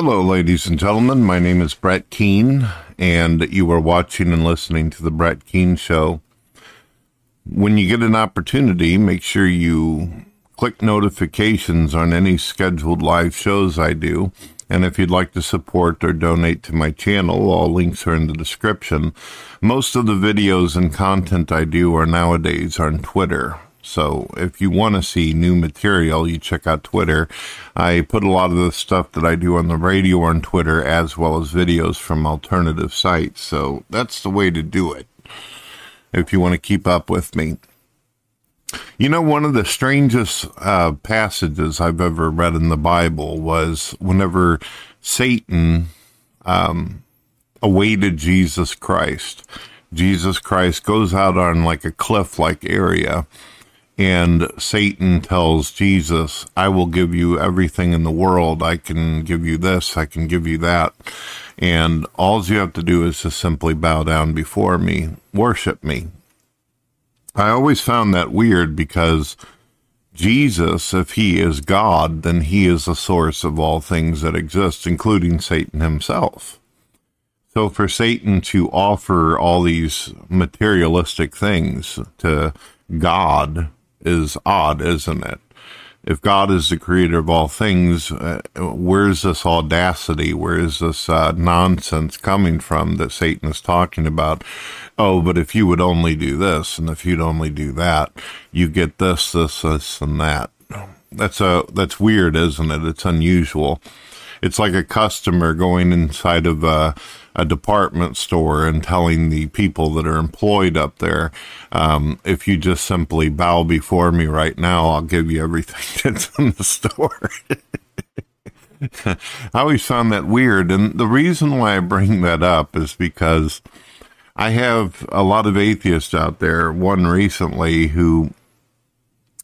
Hello, ladies and gentlemen. My name is Brett Keane, and you are watching and listening to The Brett Keane Show. When you get an opportunity, make sure you click notifications on any scheduled live shows I do. And if you'd like to support or donate to my channel, all links are in the description. Most of the videos and content I do are nowadays on Twitter. So if you want to see new material, you check out Twitter. I put a lot of the stuff that I do on the radio on Twitter as well as videos from alternative sites. So that's the way to do it if you want to keep up with me. You know, one of the strangest uh, passages I've ever read in the Bible was whenever Satan um, awaited Jesus Christ. Jesus Christ goes out on like a cliff like area and Satan tells Jesus, I will give you everything in the world. I can give you this, I can give you that. And all you have to do is just simply bow down before me, worship me. I always found that weird because Jesus, if he is God, then he is the source of all things that exist, including Satan himself. So for Satan to offer all these materialistic things to God is odd, isn't it? If God is the creator of all things, uh, where's this audacity? Where is this uh, nonsense coming from that Satan is talking about? Oh, but if you would only do this, and if you'd only do that, you get this, this, this, and that. That's a that's weird, isn't it? It's unusual. It's like a customer going inside of a, a department store and telling the people that are employed up there, um, if you just simply bow before me right now, I'll give you everything that's in the store. I always found that weird. And the reason why I bring that up is because I have a lot of atheists out there. One recently who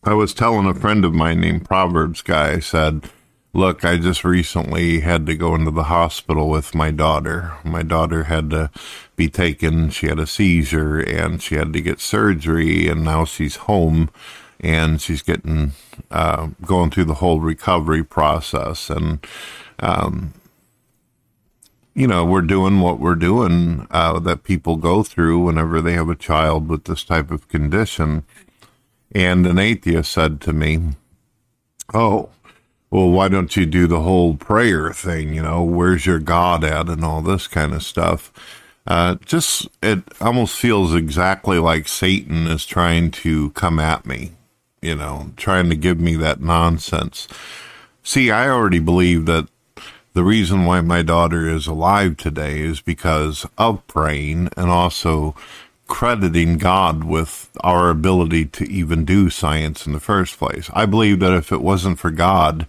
I was telling a friend of mine named Proverbs Guy, I said, Look, I just recently had to go into the hospital with my daughter. My daughter had to be taken. She had a seizure and she had to get surgery, and now she's home and she's getting uh, going through the whole recovery process. And, um, you know, we're doing what we're doing uh, that people go through whenever they have a child with this type of condition. And an atheist said to me, Oh, well, why don't you do the whole prayer thing? You know, where's your God at and all this kind of stuff. Uh, just, it almost feels exactly like Satan is trying to come at me, you know, trying to give me that nonsense. See, I already believe that the reason why my daughter is alive today is because of praying and also crediting God with our ability to even do science in the first place. I believe that if it wasn't for God,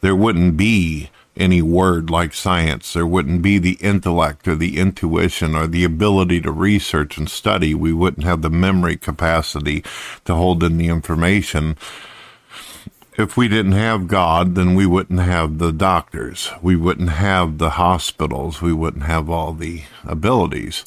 there wouldn't be any word like science. There wouldn't be the intellect or the intuition or the ability to research and study. We wouldn't have the memory capacity to hold in the information. If we didn't have God, then we wouldn't have the doctors. We wouldn't have the hospitals. We wouldn't have all the abilities.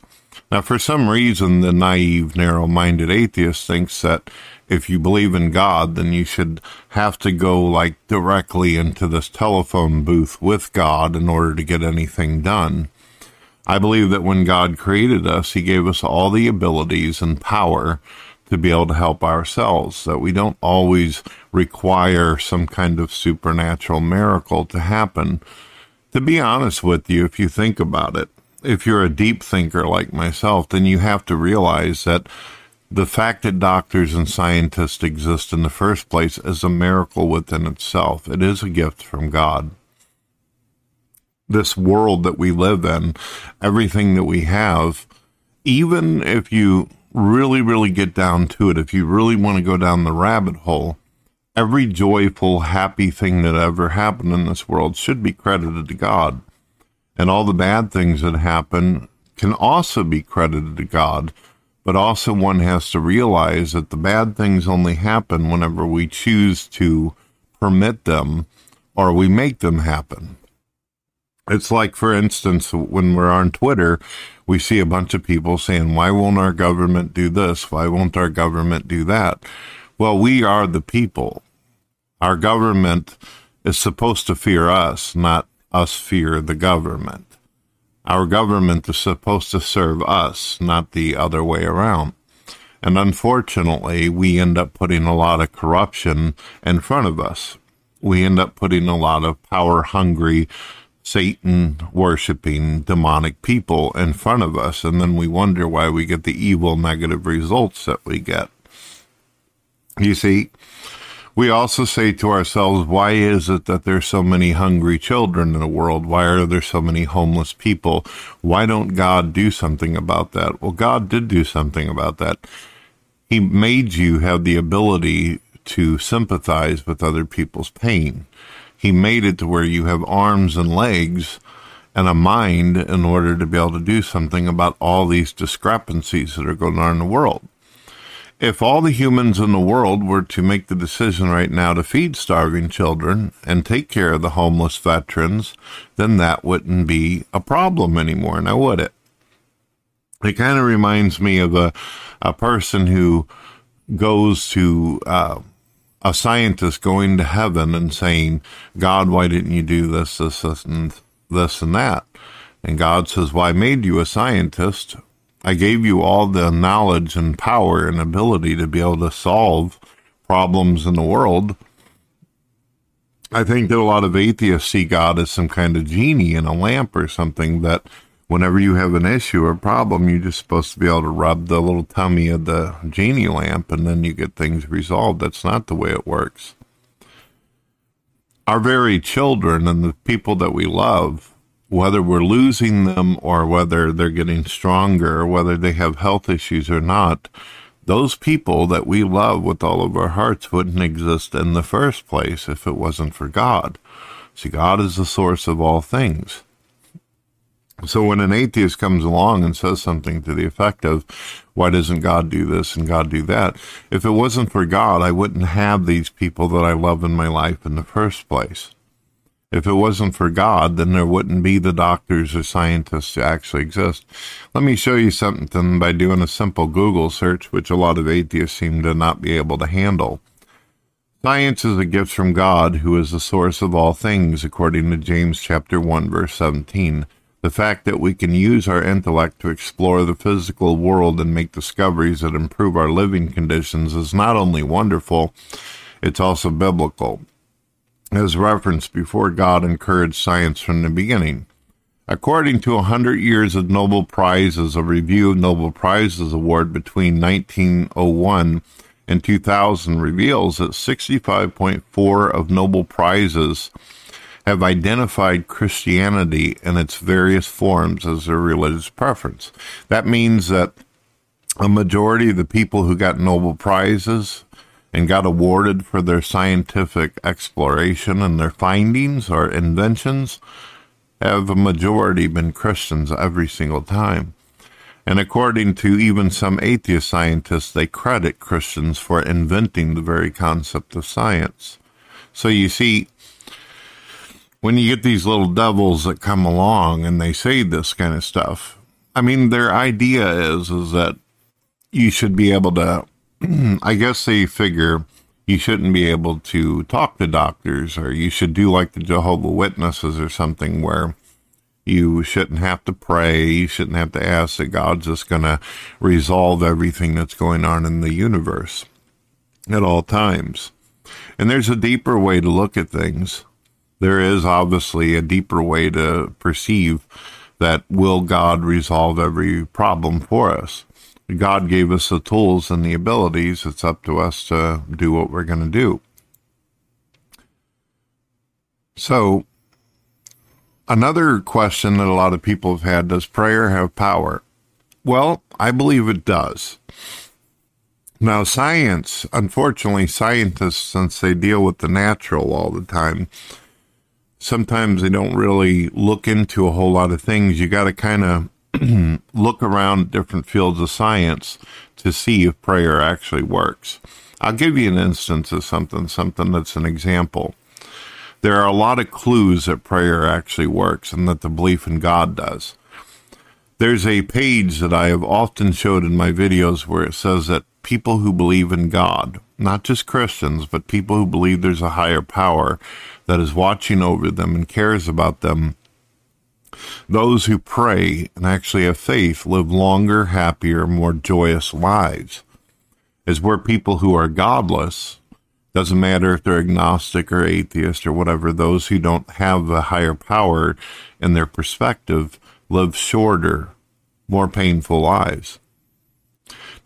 Now, for some reason, the naive, narrow minded atheist thinks that if you believe in God, then you should have to go like directly into this telephone booth with God in order to get anything done. I believe that when God created us, He gave us all the abilities and power to be able to help ourselves, that we don't always require some kind of supernatural miracle to happen. To be honest with you, if you think about it, if you're a deep thinker like myself, then you have to realize that the fact that doctors and scientists exist in the first place is a miracle within itself. It is a gift from God. This world that we live in, everything that we have, even if you really, really get down to it, if you really want to go down the rabbit hole, every joyful, happy thing that ever happened in this world should be credited to God and all the bad things that happen can also be credited to God. But also, one has to realize that the bad things only happen whenever we choose to permit them or we make them happen. It's like, for instance, when we're on Twitter, we see a bunch of people saying, Why won't our government do this? Why won't our government do that? Well, we are the people. Our government is supposed to fear us, not us fear the government. Our government is supposed to serve us, not the other way around. And unfortunately, we end up putting a lot of corruption in front of us. We end up putting a lot of power hungry, Satan worshiping demonic people in front of us. And then we wonder why we get the evil negative results that we get. You see, we also say to ourselves, why is it that there's so many hungry children in the world? Why are there so many homeless people? Why don't God do something about that? Well, God did do something about that. He made you have the ability to sympathize with other people's pain. He made it to where you have arms and legs and a mind in order to be able to do something about all these discrepancies that are going on in the world. If all the humans in the world were to make the decision right now to feed starving children and take care of the homeless veterans, then that wouldn't be a problem anymore, now would it? It kind of reminds me of a a person who goes to uh, a scientist going to heaven and saying, God, why didn't you do this, this, this, and this and that? And God says, Well, I made you a scientist. I gave you all the knowledge and power and ability to be able to solve problems in the world. I think that a lot of atheists see God as some kind of genie in a lamp or something that whenever you have an issue or problem, you're just supposed to be able to rub the little tummy of the genie lamp and then you get things resolved. That's not the way it works. Our very children and the people that we love, whether we're losing them or whether they're getting stronger whether they have health issues or not, those people that we love with all of our hearts wouldn't exist in the first place if it wasn't for God. See, God is the source of all things. So when an atheist comes along and says something to the effect of, why doesn't God do this and God do that? If it wasn't for God, I wouldn't have these people that I love in my life in the first place. If it wasn't for God, then there wouldn't be the doctors or scientists to actually exist. Let me show you something by doing a simple Google search, which a lot of atheists seem to not be able to handle. Science is a gift from God, who is the source of all things, according to James chapter 1 verse 17. The fact that we can use our intellect to explore the physical world and make discoveries that improve our living conditions is not only wonderful, it's also biblical. As referenced before, God encouraged science from the beginning. According to 100 Years of Nobel Prizes, a review of Nobel Prizes award between 1901 and 2000 reveals that 65.4 of Nobel Prizes have identified Christianity and its various forms as their religious preference. That means that a majority of the people who got Nobel Prizes and got awarded for their scientific exploration and their findings or inventions have a majority been Christians every single time. And according to even some atheist scientists, they credit Christians for inventing the very concept of science. So you see, when you get these little devils that come along and they say this kind of stuff, I mean, their idea is is that you should be able to. I guess they figure you shouldn't be able to talk to doctors, or you should do like the Jehovah Witnesses or something, where you shouldn't have to pray, you shouldn't have to ask that God's just going to resolve everything that's going on in the universe at all times. And there's a deeper way to look at things there is obviously a deeper way to perceive that will God resolve every problem for us? God gave us the tools and the abilities. It's up to us to do what we're going to do. So, another question that a lot of people have had does prayer have power? Well, I believe it does. Now, science, unfortunately, scientists, since they deal with the natural all the time, sometimes they don't really look into a whole lot of things. You got to kind of look around different fields of science to see if prayer actually works. I'll give you an instance of something, something that's an example. There are a lot of clues that prayer actually works and that the belief in God does. There's a page that I have often showed in my videos where it says that people who believe in God not just Christians, but people who believe there's a higher power that is watching over them and cares about them, those who pray and actually have faith live longer, happier, more joyous lives. As where people who are godless, doesn't matter if they're agnostic or atheist or whatever, those who don't have a higher power in their perspective live shorter, more painful lives.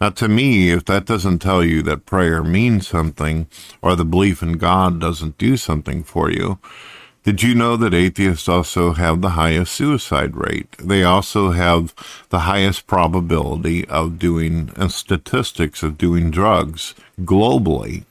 Now, to me, if that doesn't tell you that prayer means something or the belief in God doesn't do something for you, did you know that atheists also have the highest suicide rate? They also have the highest probability of doing and statistics of doing drugs globally.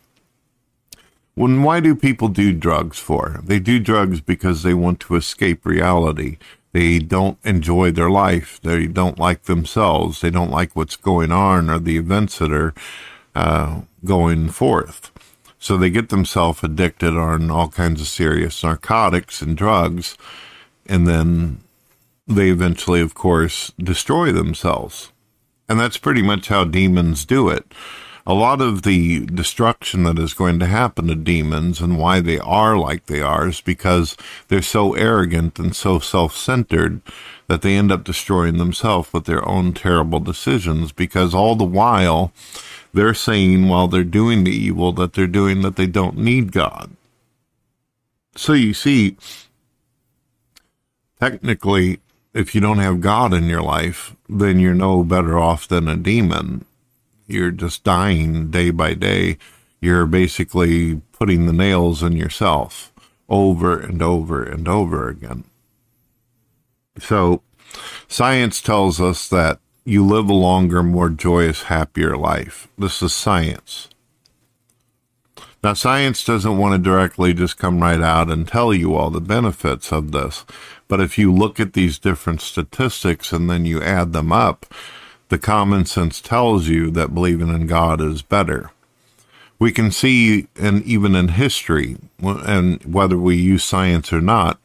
When why do people do drugs for? They do drugs because they want to escape reality. They don't enjoy their life. They don't like themselves. They don't like what's going on or the events that are uh, going forth. So they get themselves addicted on all kinds of serious narcotics and drugs. And then they eventually, of course, destroy themselves. And that's pretty much how demons do it a lot of the destruction that is going to happen to demons and why they are like they are is because they're so arrogant and so self centered that they end up destroying themselves with their own terrible decisions because all the while they're saying while they're doing the evil that they're doing that they don't need God. So you see, technically, if you don't have God in your life, then you're no better off than a demon you're just dying day by day. You're basically putting the nails in yourself over and over and over again. So, science tells us that you live a longer, more joyous, happier life. This is science. Now, science doesn't want to directly just come right out and tell you all the benefits of this. But if you look at these different statistics and then you add them up, the common sense tells you that believing in God is better. We can see, and even in history, and whether we use science or not,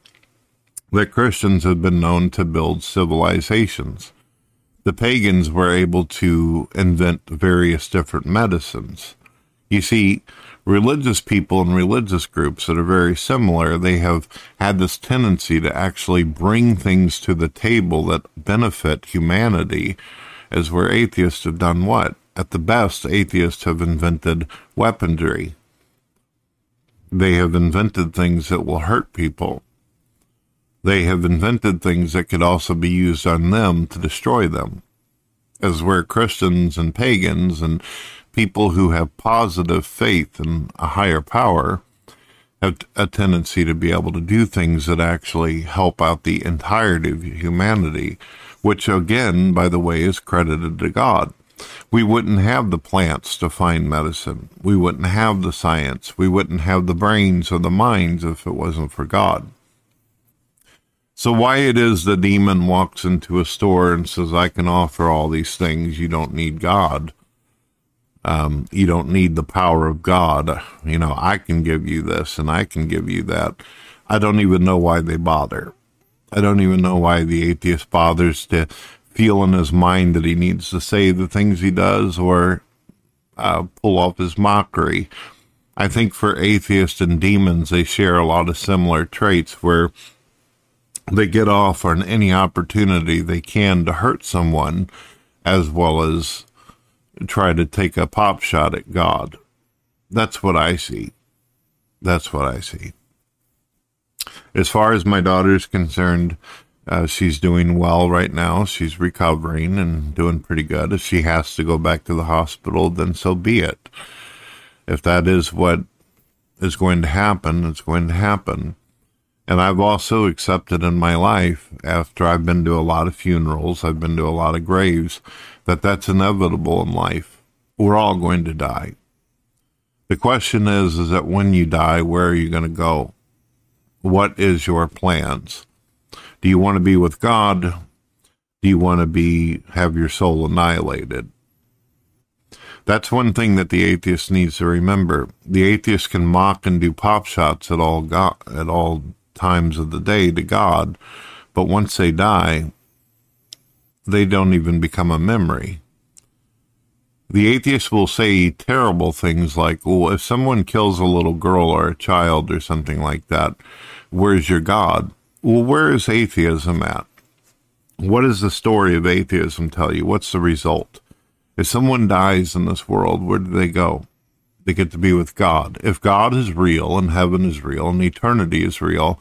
that Christians have been known to build civilizations. The pagans were able to invent various different medicines. You see, religious people and religious groups that are very similar, they have had this tendency to actually bring things to the table that benefit humanity as where atheists have done what? At the best, atheists have invented weaponry. They have invented things that will hurt people. They have invented things that could also be used on them to destroy them. As where Christians and pagans and people who have positive faith in a higher power have a tendency to be able to do things that actually help out the entirety of humanity which again, by the way, is credited to God. We wouldn't have the plants to find medicine. We wouldn't have the science. We wouldn't have the brains or the minds if it wasn't for God. So, why it is the demon walks into a store and says, I can offer all these things, you don't need God. Um, you don't need the power of God. You know, I can give you this and I can give you that. I don't even know why they bother. I don't even know why the atheist bothers to feel in his mind that he needs to say the things he does or uh, pull off his mockery. I think for atheists and demons, they share a lot of similar traits where they get off on any opportunity they can to hurt someone as well as try to take a pop shot at God. That's what I see. That's what I see. As far as my daughter is concerned, uh, she's doing well right now. She's recovering and doing pretty good. If she has to go back to the hospital, then so be it. If that is what is going to happen, it's going to happen. And I've also accepted in my life, after I've been to a lot of funerals, I've been to a lot of graves, that that's inevitable in life. We're all going to die. The question is, is that when you die, where are you going to go? what is your plans? Do you want to be with God? Do you want to be have your soul annihilated? That's one thing that the atheist needs to remember. The atheist can mock and do pop shots at all God, at all times of the day to God, but once they die, they don't even become a memory. The atheist will say terrible things like, well, if someone kills a little girl or a child or something like that, where's your God? Well, where is atheism at? What does the story of atheism tell you? What's the result? If someone dies in this world, where do they go? They get to be with God. If God is real and heaven is real and eternity is real,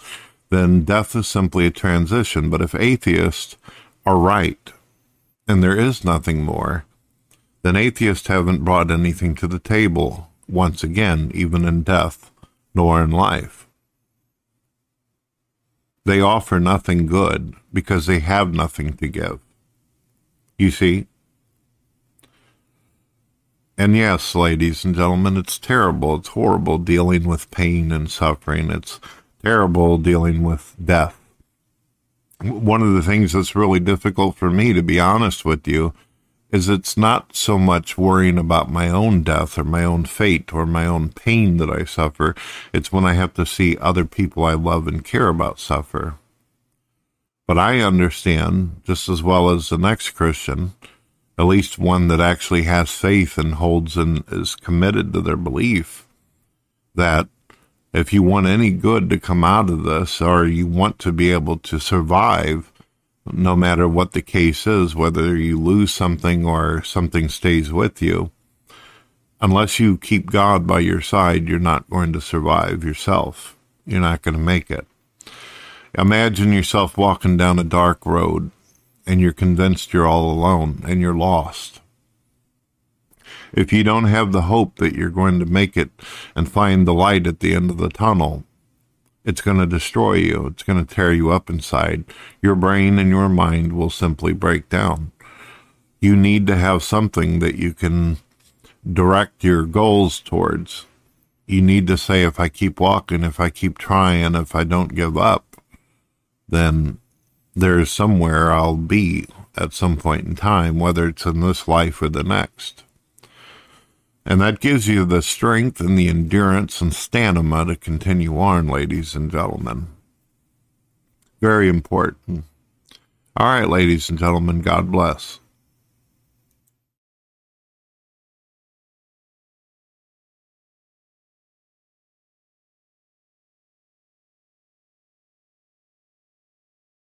then death is simply a transition. But if atheists are right and there is nothing more, then atheists haven't brought anything to the table once again, even in death nor in life. They offer nothing good because they have nothing to give. You see? And yes, ladies and gentlemen, it's terrible. It's horrible dealing with pain and suffering. It's terrible dealing with death. One of the things that's really difficult for me, to be honest with you, is it's not so much worrying about my own death or my own fate or my own pain that I suffer. It's when I have to see other people I love and care about suffer. But I understand, just as well as the next Christian, at least one that actually has faith and holds and is committed to their belief, that if you want any good to come out of this or you want to be able to survive, no matter what the case is, whether you lose something or something stays with you, unless you keep God by your side, you're not going to survive yourself. You're not going to make it. Imagine yourself walking down a dark road and you're convinced you're all alone and you're lost. If you don't have the hope that you're going to make it and find the light at the end of the tunnel, it's going to destroy you. It's going to tear you up inside. Your brain and your mind will simply break down. You need to have something that you can direct your goals towards. You need to say, if I keep walking, if I keep trying, if I don't give up, then there's somewhere I'll be at some point in time, whether it's in this life or the next. And that gives you the strength and the endurance and stamina to continue on, ladies and gentlemen. Very important. All right, ladies and gentlemen, God bless.